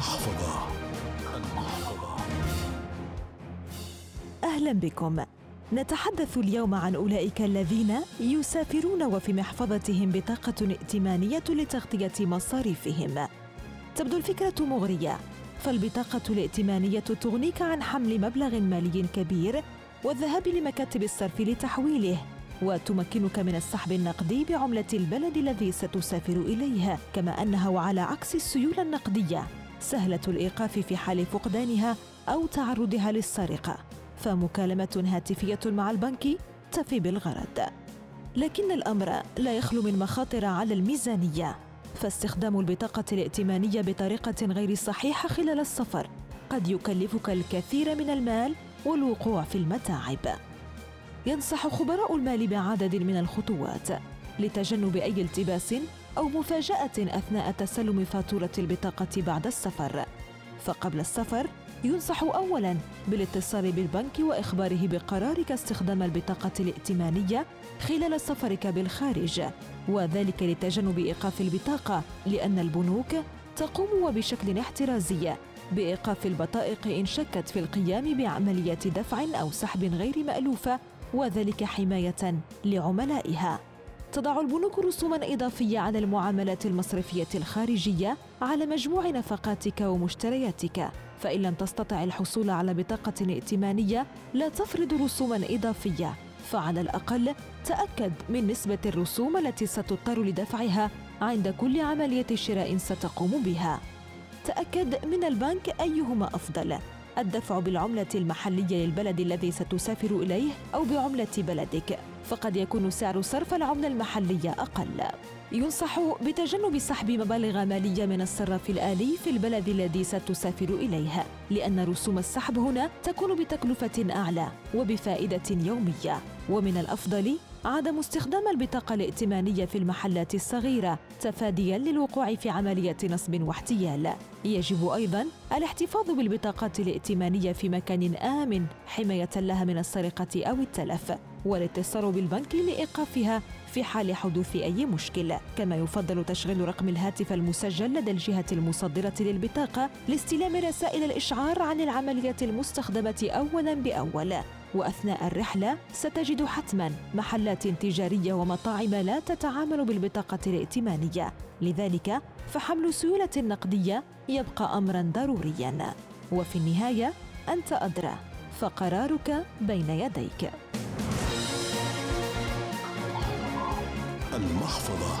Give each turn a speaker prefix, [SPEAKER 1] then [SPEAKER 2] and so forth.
[SPEAKER 1] المحفظة. المحفظة
[SPEAKER 2] أهلا بكم. نتحدث اليوم عن أولئك الذين يسافرون وفي محفظتهم بطاقة ائتمانية لتغطية مصاريفهم. تبدو الفكرة مغرية فالبطاقة الائتمانية تغنيك عن حمل مبلغ مالي كبير والذهاب لمكاتب الصرف لتحويله وتمكنك من السحب النقدي بعملة البلد الذي ستسافر إليه كما أنها وعلى عكس السيولة النقدية. سهلة الإيقاف في حال فقدانها أو تعرضها للسرقة فمكالمة هاتفية مع البنك تفي بالغرض. لكن الأمر لا يخلو من مخاطر على الميزانية فاستخدام البطاقة الائتمانية بطريقة غير صحيحة خلال السفر قد يكلفك الكثير من المال والوقوع في المتاعب. ينصح خبراء المال بعدد من الخطوات لتجنب أي التباس أو مفاجأة أثناء تسلم فاتورة البطاقة بعد السفر. فقبل السفر ينصح اولا بالاتصال بالبنك وإخباره بقرارك استخدام البطاقة الائتمانية خلال سفرك بالخارج وذلك لتجنب إيقاف البطاقة لأن البنوك تقوم وبشكل احترازي بإيقاف البطائق إن شكت في القيام بعمليه دفع أو سحب غير مالوفه وذلك حماية لعملائها. تضع البنوك رسوما إضافية على المعاملات المصرفية الخارجية على مجموع نفقاتك ومشترياتك. فإن لم تستطع الحصول على بطاقة ائتمانية لا تفرض رسوما إضافية. فعلى الأقل تأكد من نسبة الرسوم التي ستضطر لدفعها عند كل عملية شراء ستقوم بها. تأكد من البنك أيهما أفضل. الدفع بالعملة المحلية للبلد الذي ستسافر إليه أو بعملة بلدك. فقد يكون سعر صرف العملة المحلية أقل. ينصح بتجنب سحب مبالغ مالية من الصراف الآلي في البلد الذي ستسافر إليه لأن رسوم السحب هنا تكون بتكلفة أعلى وبفائدة يومية. ومن الأفضل عدم استخدام البطاقة الائتمانية في المحلات الصغيرة تفاديا للوقوع في عملية نصب واحتيال. يجب أيضا الاحتفاظ بالبطاقات الائتمانية في مكان آمن حماية لها من السرقة أو التلف، والاتصال بالبنك لإيقافها في حال حدوث أي مشكلة، كما يفضل تشغيل رقم الهاتف المسجل لدى الجهة المصدرة للبطاقة لاستلام رسائل الإشعار عن العملية المستخدمة أولا بأول. وأثناء الرحلة ستجد حتما محلات تجارية ومطاعم لا تتعامل بالبطاقة الائتمانية. لذلك فحمل السيوله النقديه يبقى امرا ضروريا. وفي النهاية أنت أدرى فقرارك بين يديك.
[SPEAKER 1] المحفظة.